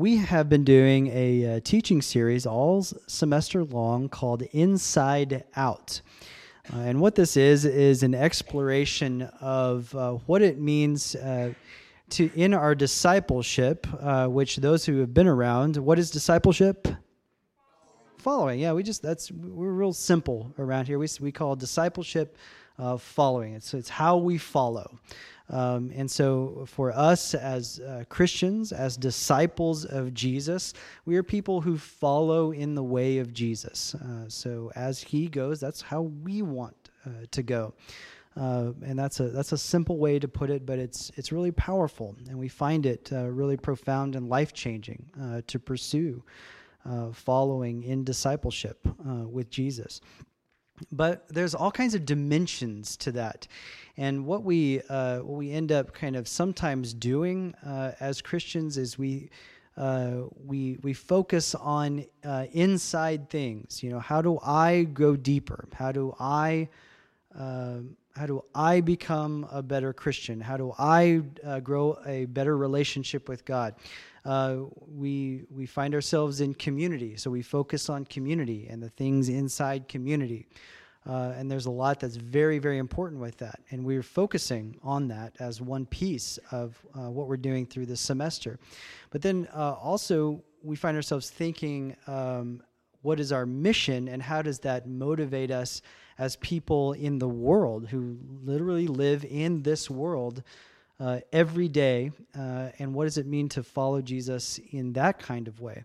we have been doing a uh, teaching series all semester long called Inside Out. Uh, and what this is, is an exploration of uh, what it means uh, to, in our discipleship, uh, which those who have been around, what is discipleship? Following. Yeah, we just, that's, we're real simple around here. We, we call discipleship uh, following. It's, it's how we follow. Um, and so, for us as uh, Christians, as disciples of Jesus, we are people who follow in the way of Jesus. Uh, so, as He goes, that's how we want uh, to go. Uh, and that's a that's a simple way to put it, but it's it's really powerful, and we find it uh, really profound and life changing uh, to pursue following in discipleship with Jesus. But there's all kinds of dimensions to that. And what we uh, what we end up kind of sometimes doing uh, as Christians is we uh, we we focus on uh, inside things. You know, how do I go deeper? How do I um, how do I become a better Christian? How do I uh, grow a better relationship with God? Uh, we we find ourselves in community, so we focus on community and the things inside community. Uh, and there's a lot that's very, very important with that. And we're focusing on that as one piece of uh, what we're doing through this semester. But then uh, also, we find ourselves thinking um, what is our mission and how does that motivate us as people in the world who literally live in this world uh, every day, uh, and what does it mean to follow Jesus in that kind of way?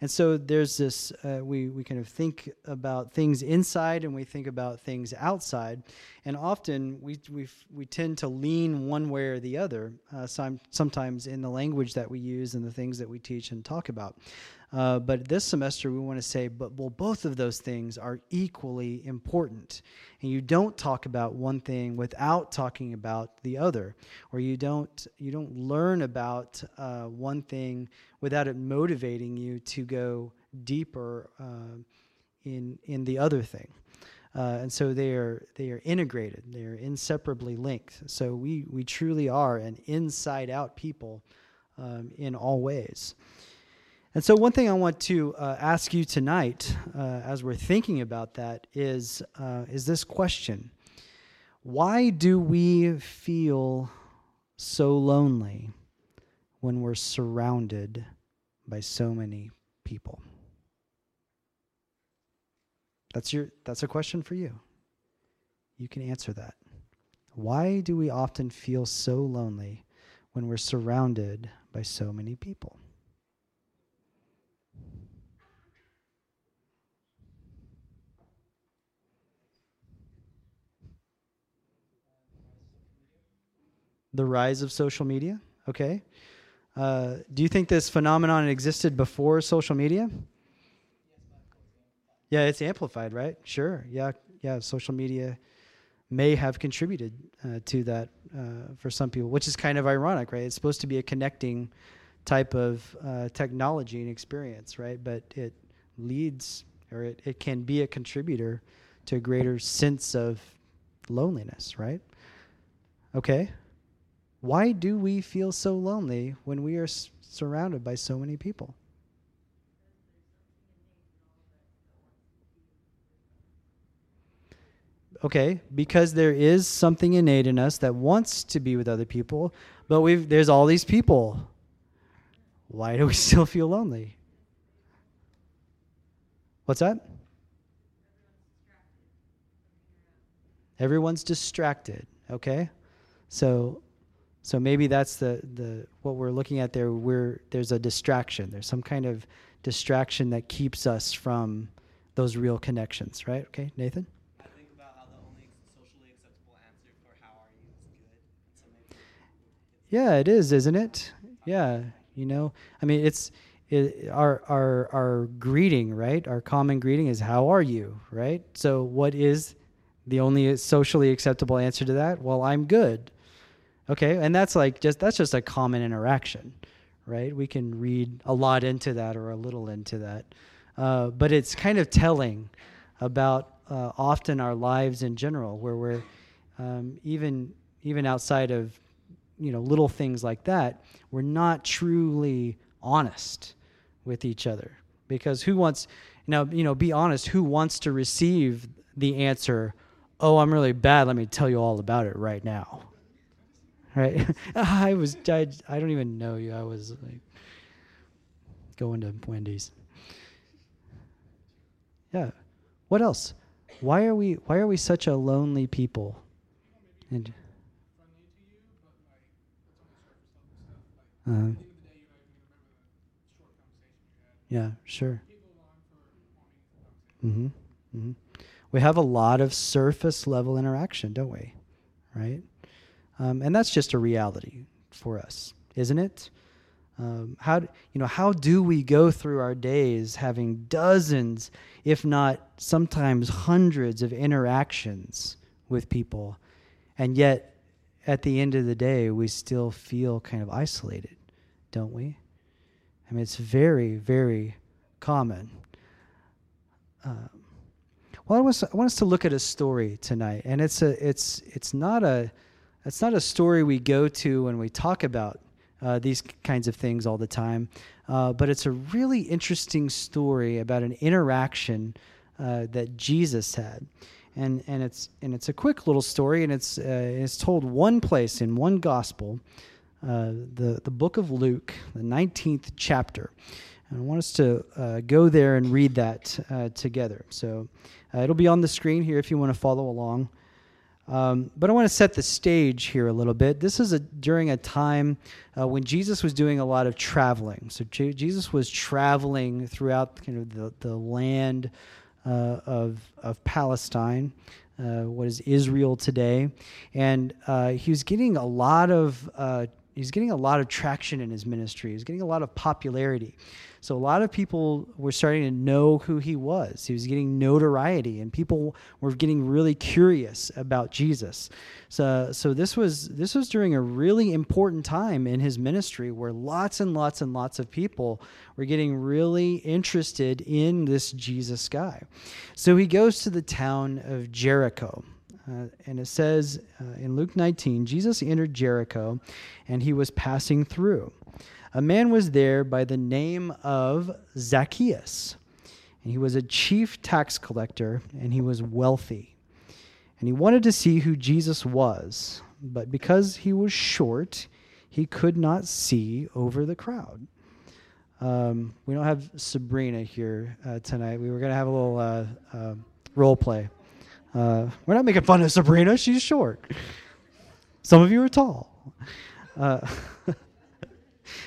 And so there's this, uh, we, we kind of think about things inside and we think about things outside, and often we, we, we tend to lean one way or the other, uh, some, sometimes in the language that we use and the things that we teach and talk about. Uh, but this semester, we want to say, but well, both of those things are equally important. And you don't talk about one thing without talking about the other, or you don't you don't learn about uh, one thing without it motivating you to go deeper uh, in in the other thing. Uh, and so they are they are integrated. They are inseparably linked. So we we truly are an inside out people um, in all ways. And so, one thing I want to uh, ask you tonight, uh, as we're thinking about that, is uh, is this question: Why do we feel so lonely when we're surrounded by so many people? That's your. That's a question for you. You can answer that. Why do we often feel so lonely when we're surrounded by so many people? The rise of social media. Okay. Uh, do you think this phenomenon existed before social media? Yeah, it's amplified, right? Sure. Yeah, yeah. Social media may have contributed uh, to that uh, for some people, which is kind of ironic, right? It's supposed to be a connecting type of uh, technology and experience, right? But it leads, or it, it can be a contributor to a greater sense of loneliness, right? Okay. Why do we feel so lonely when we are s- surrounded by so many people? Okay, because there is something innate in us that wants to be with other people, but we've there's all these people. Why do we still feel lonely? What's that? Everyone's distracted, okay? So so maybe that's the, the what we're looking at there. Where there's a distraction. There's some kind of distraction that keeps us from those real connections, right? Okay, Nathan. I think about how the only socially acceptable answer for "How are you?" is good. So yeah, it is, isn't it? Yeah, you know, I mean, it's it, our our our greeting, right? Our common greeting is "How are you?" Right? So, what is the only socially acceptable answer to that? Well, I'm good. Okay, and that's like just that's just a common interaction, right? We can read a lot into that or a little into that, uh, but it's kind of telling about uh, often our lives in general, where we're um, even even outside of you know little things like that, we're not truly honest with each other. Because who wants now you know be honest who wants to receive the answer oh i'm really bad let me tell you all about it right now right? I was I, I don't even know you. I was like going to wendy's. Yeah. What else? Why are we why are we such a lonely people? And uh, yeah sure. Mm-hmm, mm-hmm. we have a lot of surface level interaction don't we? Right um, and that's just a reality for us isn't it um, how you know how do we go through our days having dozens, if not sometimes hundreds of interactions with people, and yet at the end of the day we still feel kind of isolated, don't we? I mean, it's very very common. Um, well, I I want us to look at a story tonight, and it's a it's it's not a it's not a story we go to when we talk about uh, these kinds of things all the time. Uh, but it's a really interesting story about an interaction uh, that Jesus had. And, and it's and it's a quick little story, and it's uh, it's told one place in one gospel, uh, the the book of Luke, the nineteenth chapter. And I want us to uh, go there and read that together. So it'll be on the screen here if you want to follow along. Um, but I want to set the stage here a little bit. This is a, during a time uh, when Jesus was doing a lot of traveling. So J- Jesus was traveling throughout kind of the, the land uh, of, of Palestine, uh, what is Israel today, and uh, he was getting a lot of uh, he's getting a lot of traction in his ministry. He's getting a lot of popularity. So a lot of people were starting to know who he was. He was getting notoriety, and people were getting really curious about Jesus. So, so this was this was during a really important time in his ministry, where lots and lots and lots of people were getting really interested in this Jesus guy. So he goes to the town of Jericho. Uh, and it says uh, in Luke 19, Jesus entered Jericho and he was passing through a man was there by the name of Zacchaeus. And he was a chief tax collector, and he was wealthy. And he wanted to see who Jesus was, but because he was short, he could not see over the crowd. Um, we don't have Sabrina here uh, tonight. We were going to have a little uh, uh, role play. Uh, we're not making fun of Sabrina, she's short. Some of you are tall. Uh,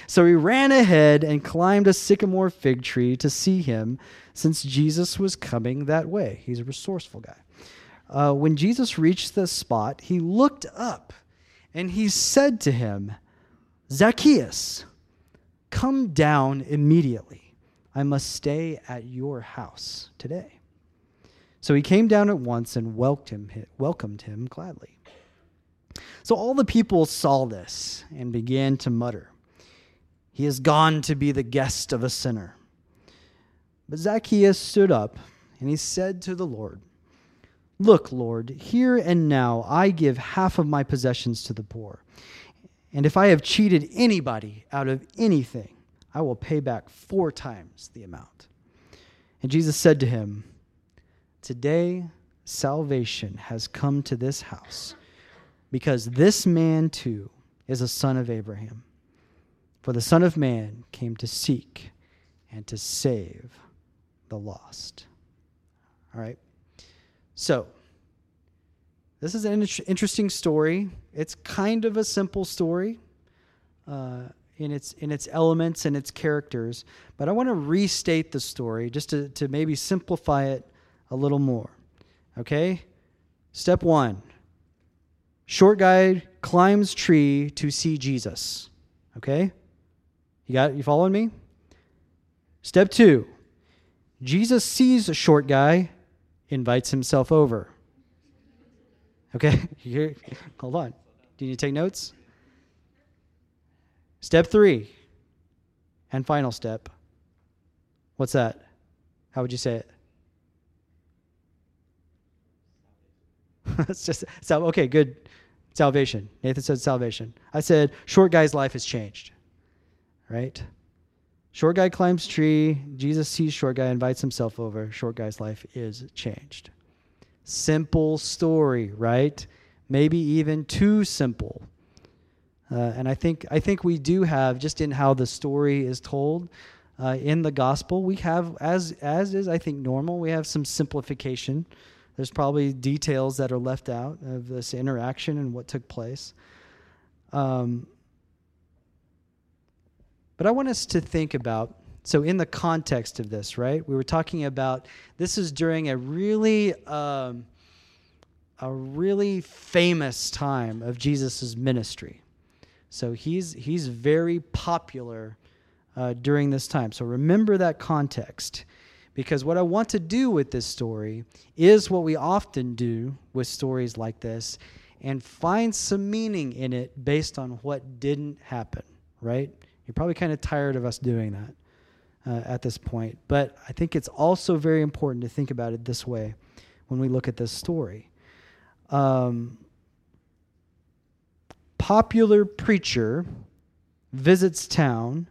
So he ran ahead and climbed a sycamore fig tree to see him, since Jesus was coming that way. He's a resourceful guy. Uh, when Jesus reached the spot, he looked up and he said to him, Zacchaeus, come down immediately. I must stay at your house today. So he came down at once and welcomed him, welcomed him gladly. So all the people saw this and began to mutter. He has gone to be the guest of a sinner. But Zacchaeus stood up and he said to the Lord, Look, Lord, here and now I give half of my possessions to the poor. And if I have cheated anybody out of anything, I will pay back four times the amount. And Jesus said to him, Today salvation has come to this house, because this man too is a son of Abraham. For the Son of Man came to seek and to save the lost. All right. So, this is an interesting story. It's kind of a simple story uh, in its in its elements and its characters, but I want to restate the story just to, to maybe simplify it a little more. Okay? Step one. Short guy climbs tree to see Jesus. Okay? You got you following me? Step 2. Jesus sees a short guy, invites himself over. Okay? Here, hold on. Do you need to take notes? Step 3. And final step. What's that? How would you say it? it's just so okay, good. Salvation. Nathan said salvation. I said short guy's life has changed right? Short guy climbs tree. Jesus sees short guy, invites himself over. Short guy's life is changed. Simple story, right? Maybe even too simple. Uh, and I think I think we do have just in how the story is told uh, in the gospel. We have as as is I think normal. We have some simplification. There's probably details that are left out of this interaction and what took place. Um, but I want us to think about so in the context of this, right? We were talking about this is during a really um, a really famous time of Jesus' ministry. So he's he's very popular uh, during this time. So remember that context, because what I want to do with this story is what we often do with stories like this, and find some meaning in it based on what didn't happen. Right? You're probably kind of tired of us doing that uh, at this point. But I think it's also very important to think about it this way when we look at this story. Um, popular preacher visits town,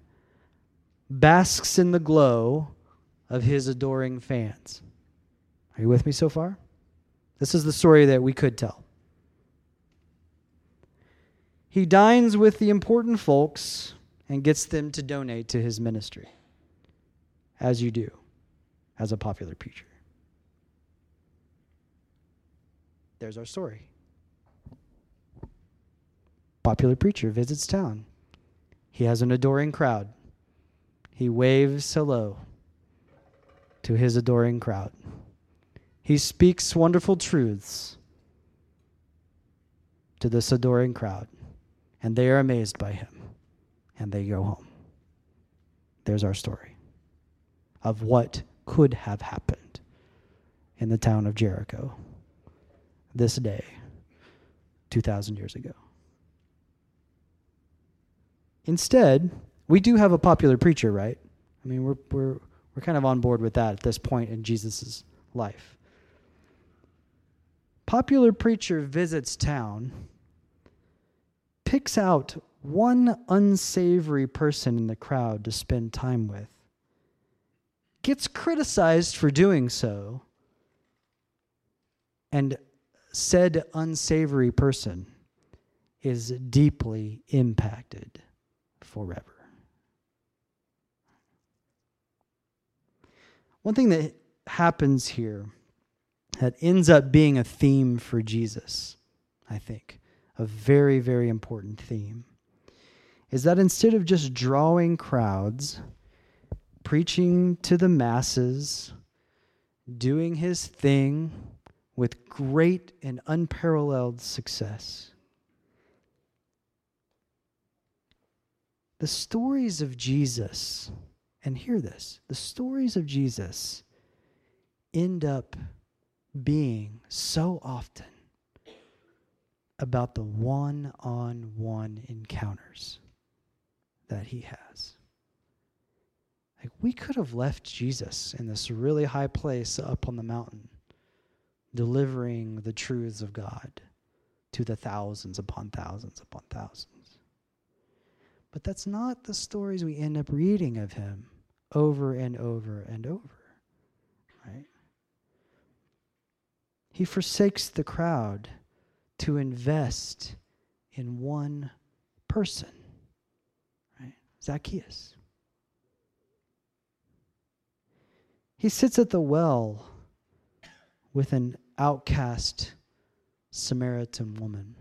basks in the glow of his adoring fans. Are you with me so far? This is the story that we could tell. He dines with the important folks and gets them to donate to his ministry, as you do as a popular preacher. There's our story. Popular preacher visits town. He has an adoring crowd. He waves hello to his adoring crowd. He speaks wonderful truths to this adoring crowd, and they are amazed by him and they go home. There's our story of what could have happened in the town of Jericho this day, 2,000 years ago. Instead, we do have a popular preacher, right? I mean, we're, we're, we're kind of on board with that at this point in Jesus' life. Popular preacher visits town, picks out one unsavory person in the crowd to spend time with, gets criticized for doing so, and said unsavory person is deeply impacted forever. One thing that happens here that ends up being a theme for Jesus, I think, a very, very important theme, is that instead of just drawing crowds, preaching to the masses, doing his thing with great and unparalleled success, the stories of Jesus, and hear this the stories of Jesus end up being so often about the one on one encounters that he has. Like we could have left Jesus in this really high place up on the mountain, delivering the truths of God to the thousands upon thousands upon thousands. But that's not the stories we end up reading of him over and over and over. Right? He forsakes the crowd to invest in one person. Right? Zacchaeus. He sits at the well with an outcast Samaritan woman.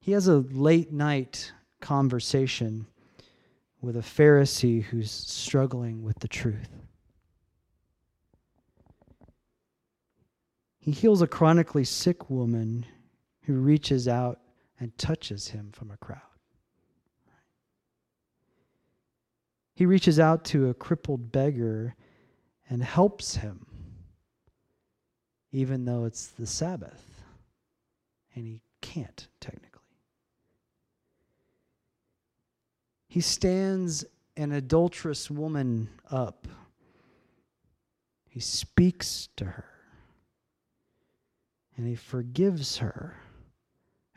He has a late night conversation with a Pharisee who's struggling with the truth. He heals a chronically sick woman who reaches out and touches him from a crowd. He reaches out to a crippled beggar and helps him, even though it's the Sabbath and he can't technically. He stands an adulterous woman up. He speaks to her and he forgives her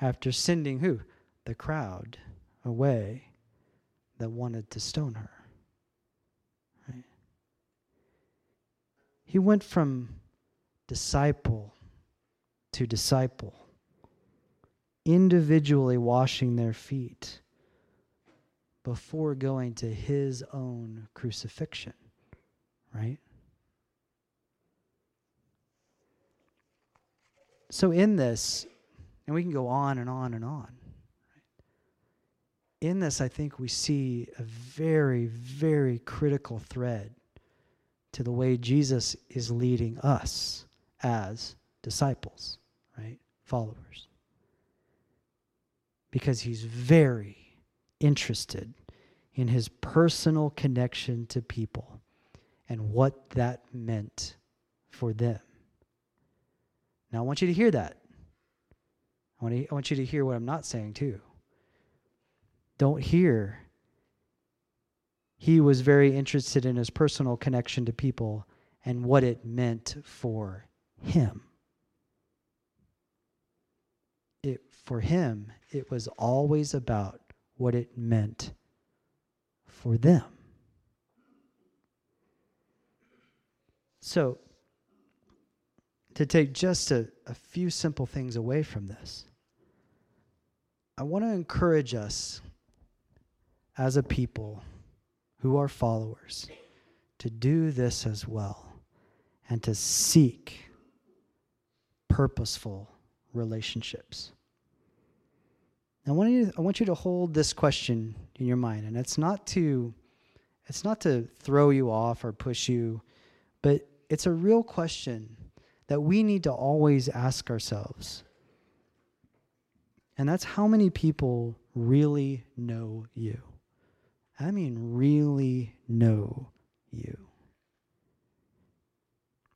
after sending who? The crowd away that wanted to stone her. Right? He went from disciple to disciple, individually washing their feet before going to his own crucifixion, right? So, in this, and we can go on and on and on. In this, I think we see a very, very critical thread to the way Jesus is leading us as disciples, right? Followers. Because he's very interested in his personal connection to people and what that meant for them. Now, I want you to hear that. I want, to, I want you to hear what I'm not saying, too. Don't hear. He was very interested in his personal connection to people and what it meant for him. It, for him, it was always about what it meant for them. So, to take just a, a few simple things away from this, I want to encourage us as a people who are followers to do this as well and to seek purposeful relationships. I want you I want you to hold this question in your mind and it's not to it's not to throw you off or push you but it's a real question that we need to always ask ourselves. And that's how many people really know you. I mean really know you.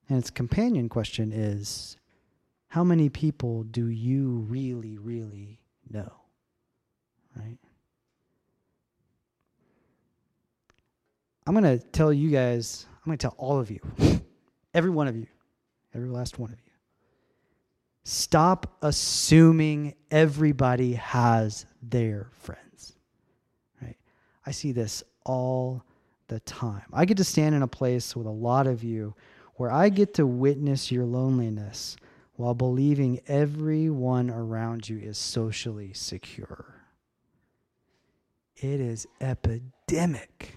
And its companion question is how many people do you really really know? I'm going to tell you guys, I'm going to tell all of you, every one of you, every last one of you. Stop assuming everybody has their friends. Right? I see this all the time. I get to stand in a place with a lot of you where I get to witness your loneliness while believing everyone around you is socially secure. It is epidemic.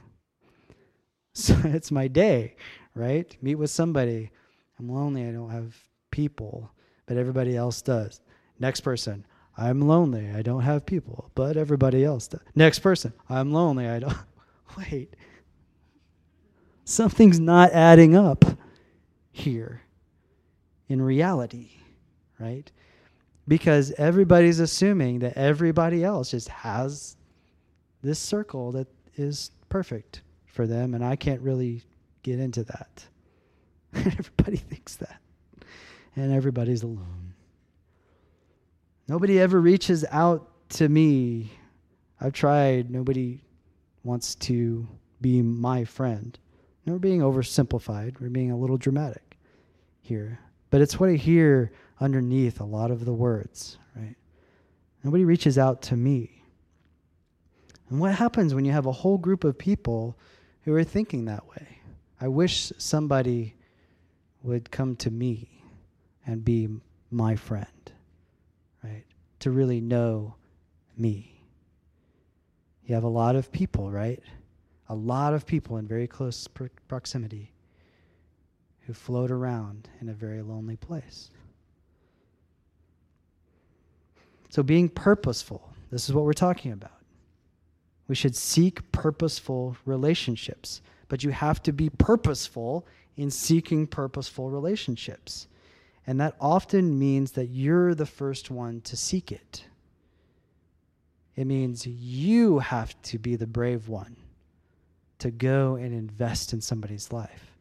So it's my day, right? Meet with somebody. I'm lonely. I don't have people, but everybody else does. Next person. I'm lonely. I don't have people, but everybody else does. Next person. I'm lonely. I don't. Wait. Something's not adding up here in reality, right? Because everybody's assuming that everybody else just has this circle that is perfect for them, and I can't really get into that. Everybody thinks that. And everybody's alone. Nobody ever reaches out to me. I've tried. Nobody wants to be my friend. We're being oversimplified. We're being a little dramatic here. But it's what I hear underneath a lot of the words, right? Nobody reaches out to me. And what happens when you have a whole group of people who are thinking that way? I wish somebody would come to me and be my friend, right? To really know me. You have a lot of people, right? A lot of people in very close pr- proximity who float around in a very lonely place. So, being purposeful, this is what we're talking about. We should seek purposeful relationships, but you have to be purposeful in seeking purposeful relationships. And that often means that you're the first one to seek it. It means you have to be the brave one to go and invest in somebody's life,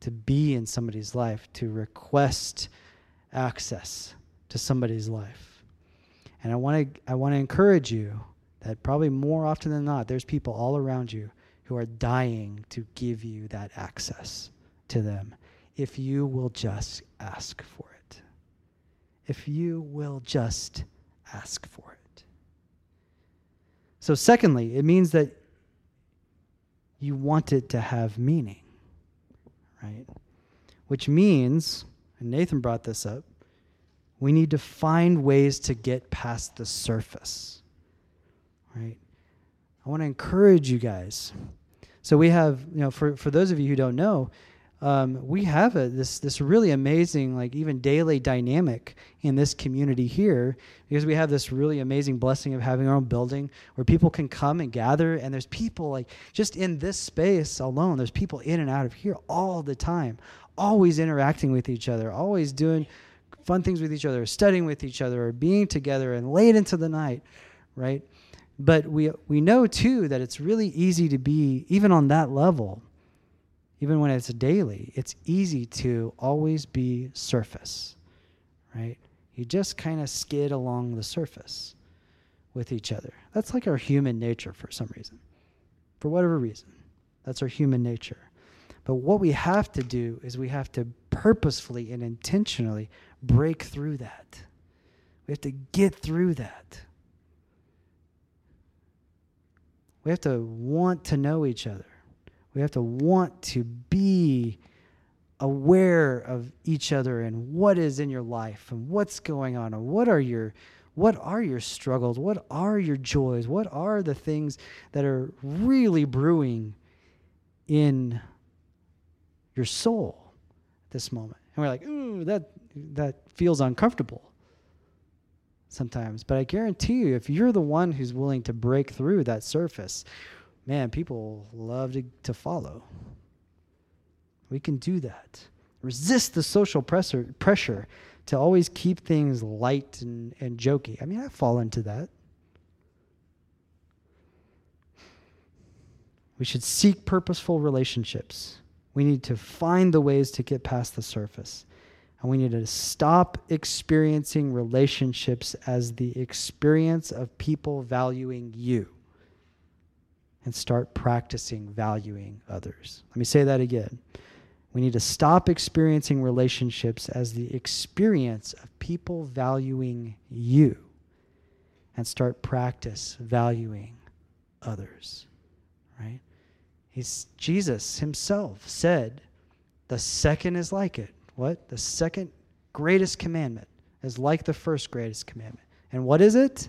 to be in somebody's life, to request access to somebody's life. And I want to I want to encourage you that probably more often than not, there's people all around you who are dying to give you that access to them if you will just ask for it. If you will just ask for it. So, secondly, it means that you want it to have meaning, right? Which means, and Nathan brought this up, we need to find ways to get past the surface, right? I want to encourage you guys. So we have, you know, for, for those of you who don't know, um, we have a, this this really amazing like even daily dynamic in this community here because we have this really amazing blessing of having our own building where people can come and gather and there's people like just in this space alone there's people in and out of here all the time always interacting with each other always doing fun things with each other studying with each other or being together and late into the night right but we we know too that it's really easy to be even on that level even when it's daily, it's easy to always be surface, right? You just kind of skid along the surface with each other. That's like our human nature for some reason. For whatever reason, that's our human nature. But what we have to do is we have to purposefully and intentionally break through that. We have to get through that. We have to want to know each other. We have to want to be aware of each other and what is in your life and what's going on and what are your what are your struggles? What are your joys? What are the things that are really brewing in your soul at this moment? And we're like ooh that that feels uncomfortable sometimes but i guarantee you if you're the one who's willing to break through that surface man, people love to, to follow. We can do that. Resist the social pressure, pressure to always keep things light and, and jokey. I mean, I fall into that. We should seek purposeful relationships. We need to find the ways to get past the surface. And we need to stop experiencing relationships as the experience of people valuing you and start practicing valuing others. Let me say that again. We need to stop experiencing relationships as the experience of people valuing you and start practice valuing others. Right? He's Jesus himself said, the second is like it. What? The second greatest commandment is like the first greatest commandment. And what is it?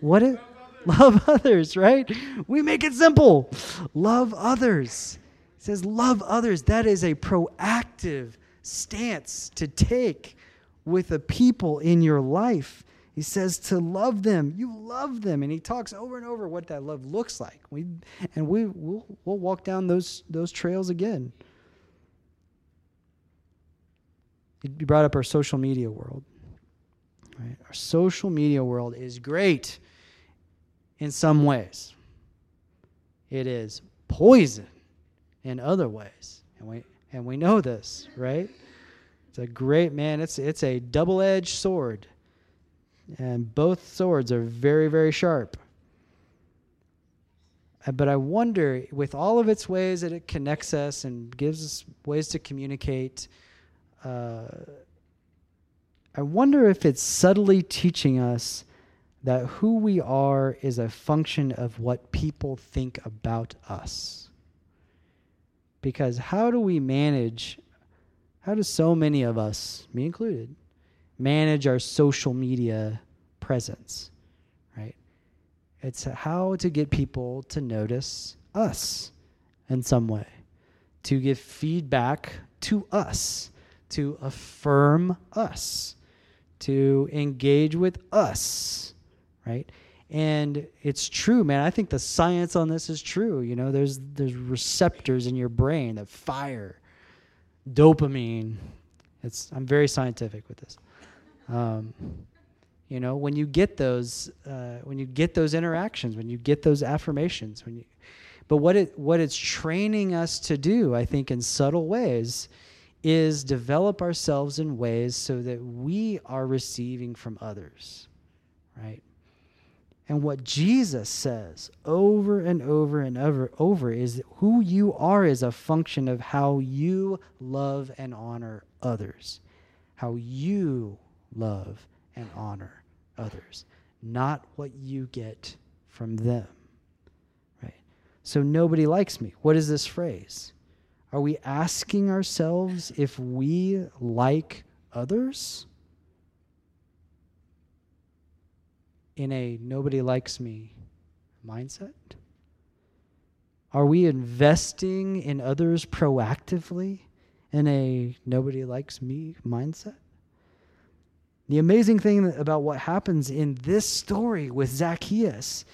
What it? Love others, right? We make it simple. Love others. It says, love others. That is a proactive stance to take with the people in your life. He says to love them. You love them, and he talks over and over what that love looks like. We and we we'll, we'll walk down those those trails again. You brought up our social media world. Right? Our social media world is great in some ways. It is poison in other ways. And we and we know this, right? It's a great man, it's it's a double-edged sword. And both swords are very, very sharp. Uh, but I wonder, with all of its ways that it connects us and gives us ways to communicate, uh, I wonder if it's subtly teaching us that who we are is a function of what people think about us. Because how do we manage, how do so many of us, me included, manage our social media presence, right? It's how to get people to notice us in some way, to give feedback to us, to affirm us to engage with us, right? And it's true, man. I think the science on this is true. You know, there's there's receptors in your brain that fire dopamine. It's I'm very scientific with this. Um, you know, when you get those, uh, when you get those interactions, when you get those affirmations, when you, but what it what it's training us to do, I think, in subtle ways, is develop ourselves in ways so that we are receiving from others, right? And what Jesus says over and over and over over is who you are is a function of how you love and honor others. How you love and honor others, not what you get from them. Right? So nobody likes me. What is this phrase? Are we asking ourselves if we like others? In a nobody likes me mindset? Are we investing in others proactively in a nobody likes me mindset? The amazing thing about what happens in this story with Zacchaeus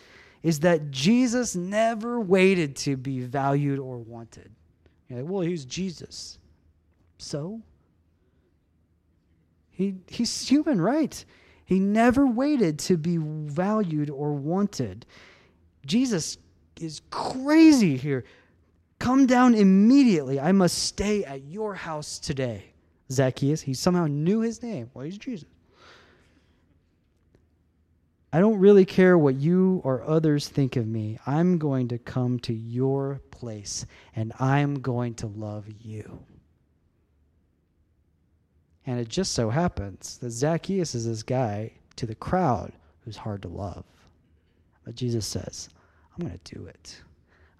is that Jesus never waited to be valued or wanted. Like, well, he's Jesus. So? He, he's human, right? He never waited to be valued or wanted. Jesus is crazy here. Come down immediately. I must stay at your house today. Zacchaeus, he somehow knew his name. Well, he's Jesus. I don't really care what you or others think of me. I'm going to come to your place and I'm going to love you. And it just so happens that Zacchaeus is this guy to the crowd who's hard to love. But Jesus says, I'm going to do it.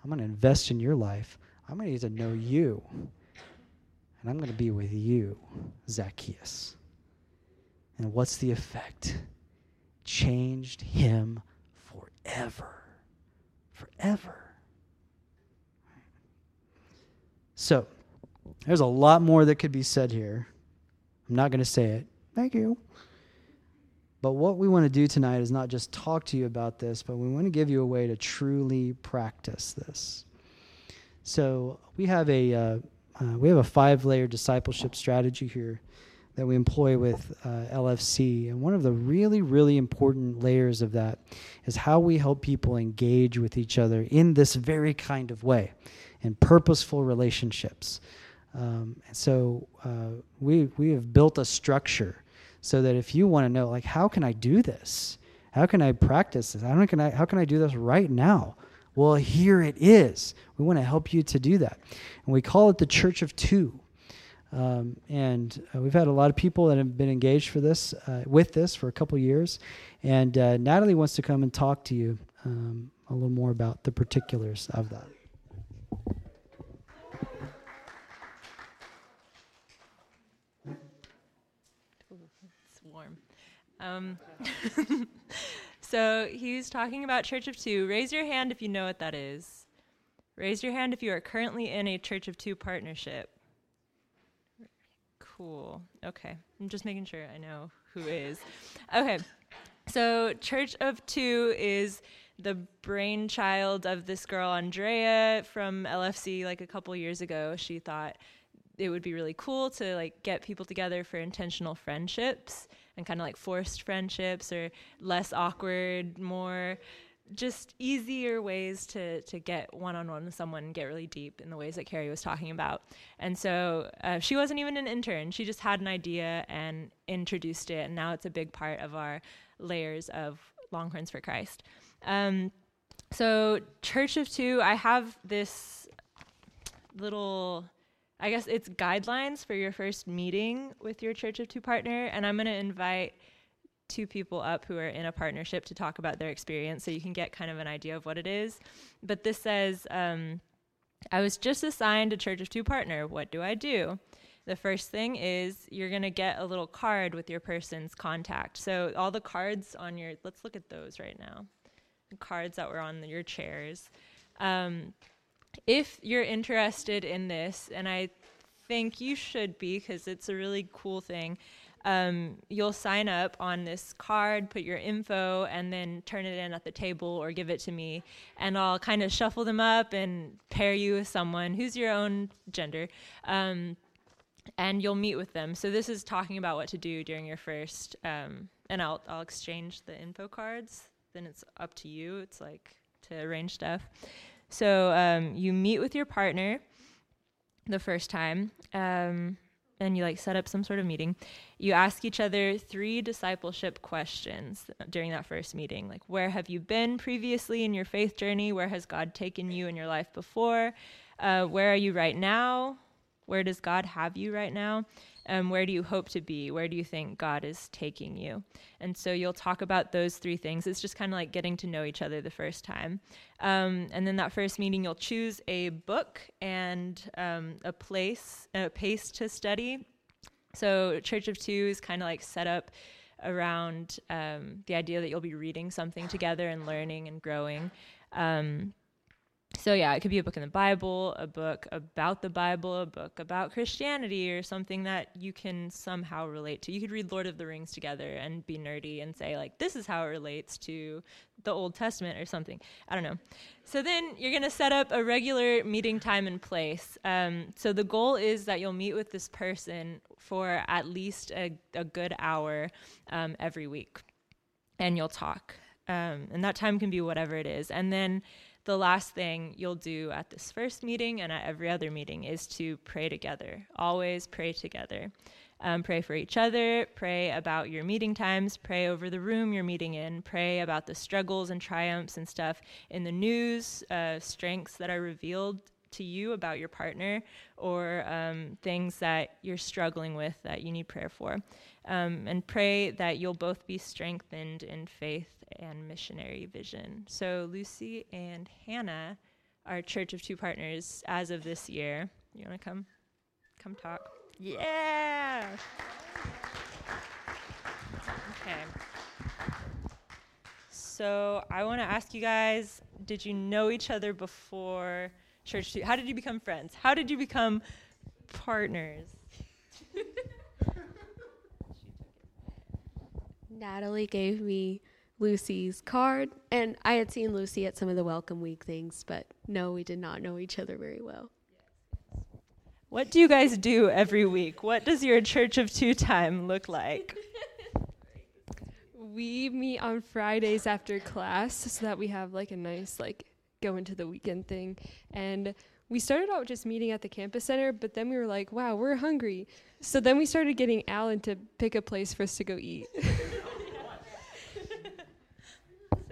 I'm going to invest in your life. I'm going to get to know you. And I'm going to be with you, Zacchaeus. And what's the effect? Changed him forever. Forever. So, there's a lot more that could be said here. I'm not going to say it. Thank you. But what we want to do tonight is not just talk to you about this, but we want to give you a way to truly practice this. So we have a uh, uh, we have a five layer discipleship strategy here that we employ with uh, LFC. And one of the really, really important layers of that is how we help people engage with each other in this very kind of way, in purposeful relationships. Um, and so uh, we we have built a structure so that if you want to know, like, how can I do this? How can I practice this? Can I how can I do this right now? Well, here it is. We want to help you to do that, and we call it the Church of Two. Um, and uh, we've had a lot of people that have been engaged for this, uh, with this for a couple years. And uh, Natalie wants to come and talk to you um, a little more about the particulars of that. it's warm. Um, so he's talking about Church of Two. Raise your hand if you know what that is. Raise your hand if you are currently in a Church of Two partnership. Cool. Okay. I'm just making sure I know who is. Okay. So, Church of Two is the brainchild of this girl, Andrea, from LFC, like a couple years ago. She thought it would be really cool to like get people together for intentional friendships and kind of like forced friendships or less awkward, more just easier ways to to get one on one with someone get really deep in the ways that Carrie was talking about. And so uh, she wasn't even an intern; she just had an idea and introduced it, and now it's a big part of our layers of Longhorns for Christ. Um, so Church of Two, I have this little. I guess it's guidelines for your first meeting with your Church of Two partner, and I'm going to invite two people up who are in a partnership to talk about their experience so you can get kind of an idea of what it is. But this says, um, I was just assigned a Church of Two partner. What do I do? The first thing is you're going to get a little card with your person's contact. So, all the cards on your, let's look at those right now. The cards that were on your chairs. Um, if you're interested in this, and I think you should be because it's a really cool thing, um, you'll sign up on this card, put your info, and then turn it in at the table or give it to me. And I'll kind of shuffle them up and pair you with someone who's your own gender. Um, and you'll meet with them. So this is talking about what to do during your first, um, and I'll I'll exchange the info cards. Then it's up to you. It's like to arrange stuff. So um, you meet with your partner the first time. Um, and you like set up some sort of meeting, you ask each other three discipleship questions during that first meeting. Like, where have you been previously in your faith journey? Where has God taken you in your life before? Uh, where are you right now? Where does God have you right now? Um, where do you hope to be? Where do you think God is taking you? And so you'll talk about those three things. It's just kind of like getting to know each other the first time. Um, and then that first meeting, you'll choose a book and um, a place, a pace to study. So Church of Two is kind of like set up around um, the idea that you'll be reading something together and learning and growing. Um, so yeah, it could be a book in the Bible, a book about the Bible, a book about Christianity, or something that you can somehow relate to. You could read Lord of the Rings together and be nerdy and say like, "This is how it relates to the Old Testament" or something. I don't know. So then you're gonna set up a regular meeting time and place. Um, so the goal is that you'll meet with this person for at least a, a good hour um, every week, and you'll talk. Um, and that time can be whatever it is, and then the last thing you'll do at this first meeting and at every other meeting is to pray together. Always pray together. Um, pray for each other, pray about your meeting times, pray over the room you're meeting in, pray about the struggles and triumphs and stuff in the news, uh, strengths that are revealed to you about your partner, or um, things that you're struggling with that you need prayer for. Um, and pray that you'll both be strengthened in faith and missionary vision. So, Lucy and Hannah are Church of Two Partners as of this year. You want to come? Come talk. Yeah! Okay. So, I want to ask you guys did you know each other before Church Two? How did you become friends? How did you become partners? Natalie gave me Lucy's card, and I had seen Lucy at some of the Welcome Week things, but no, we did not know each other very well. What do you guys do every week? What does your Church of Two time look like? we meet on Fridays after class so that we have like a nice like go into the weekend thing and we started out just meeting at the campus center but then we were like wow we're hungry so then we started getting alan to pick a place for us to go eat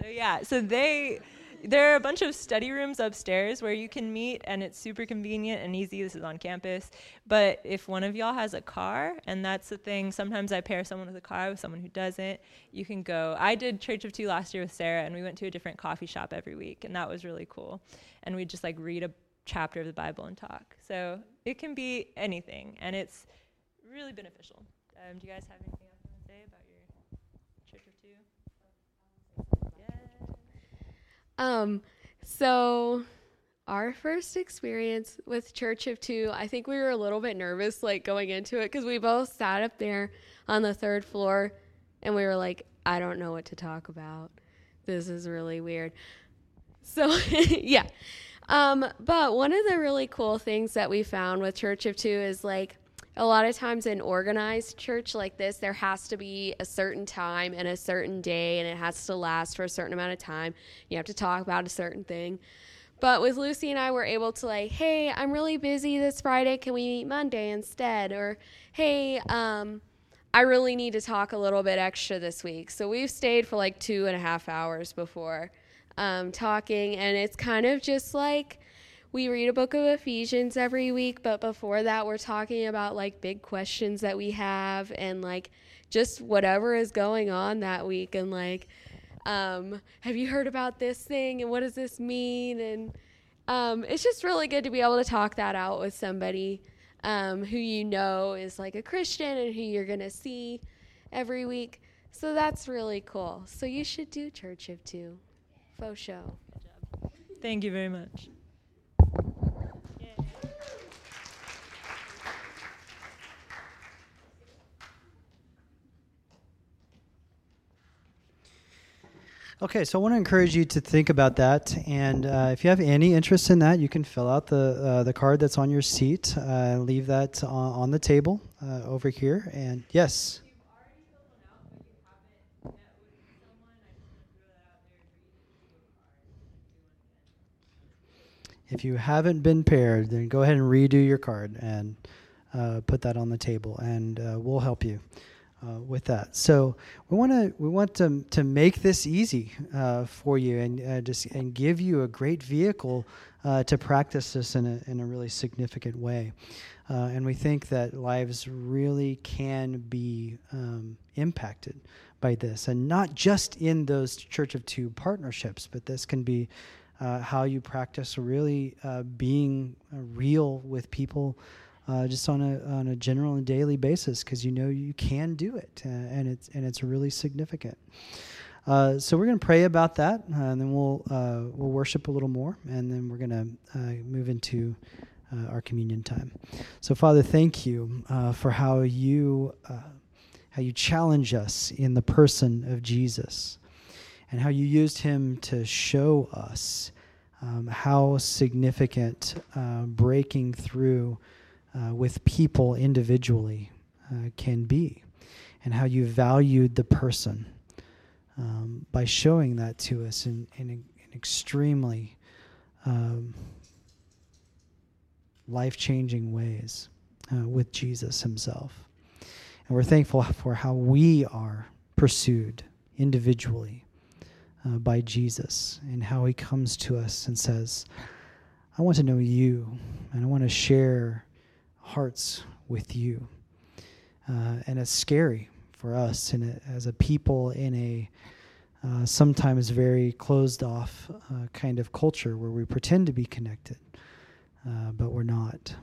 So yeah, so they there are a bunch of study rooms upstairs where you can meet and it's super convenient and easy. This is on campus. But if one of y'all has a car, and that's the thing, sometimes I pair someone with a car with someone who doesn't, you can go. I did Church of Two last year with Sarah and we went to a different coffee shop every week and that was really cool. And we just like read a chapter of the Bible and talk. So it can be anything and it's really beneficial. Um, do you guys have anything else you want to say about your Church of Two? Um, so our first experience with Church of Two, I think we were a little bit nervous, like going into it, because we both sat up there on the third floor, and we were like, I don't know what to talk about. This is really weird. So yeah. Um, but one of the really cool things that we found with Church of Two is like a lot of times in organized church like this, there has to be a certain time and a certain day, and it has to last for a certain amount of time. You have to talk about a certain thing. But with Lucy and I, we're able to like, hey, I'm really busy this Friday. Can we meet Monday instead? Or hey, um, I really need to talk a little bit extra this week. So we've stayed for like two and a half hours before um, talking, and it's kind of just like we read a book of Ephesians every week, but before that, we're talking about like big questions that we have and like just whatever is going on that week. And like, um, have you heard about this thing and what does this mean? And um, it's just really good to be able to talk that out with somebody um, who you know is like a Christian and who you're going to see every week. So that's really cool. So you should do Church of Two. Faux show. Thank you very much. Okay, so I want to encourage you to think about that, and uh, if you have any interest in that, you can fill out the uh, the card that's on your seat. Uh, leave that on, on the table uh, over here, and yes. If you haven't been paired, then go ahead and redo your card and uh, put that on the table, and uh, we'll help you. Uh, with that. So we want to we want to to make this easy uh, for you and uh, just and give you a great vehicle uh, to practice this in a in a really significant way. Uh, and we think that lives really can be um, impacted by this, and not just in those Church of Two partnerships, but this can be uh, how you practice really being real with people uh, just on a on a general and daily basis because you know you can do it uh, and it's and it's really significant. Uh, so we're going to pray about that, uh, and then we'll uh, we'll worship a little more, and then we're going to uh, move into our communion time. So, Father, thank you for how you how you challenge us in the person of Jesus, and how you used him to show us um, how significant breaking through uh, with people individually uh, can be, and how you valued the person um, by showing that to us in, in, extremely um, life changing ways uh, with Jesus Himself. And we're thankful for how we are pursued individually uh, by Jesus and how He comes to us and says, I want to know you and I want to share hearts with you. Uh, and it's scary for us in a, as a people in a uh, sometimes very closed off uh, kind of culture where we pretend to be connected, uh, but we're not.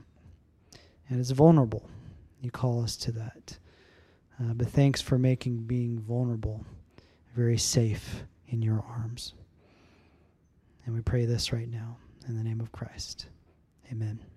And it's vulnerable. You call us to that. Uh, but thanks for making being vulnerable very safe in your arms. And we pray this right now in the name of Christ. Amen.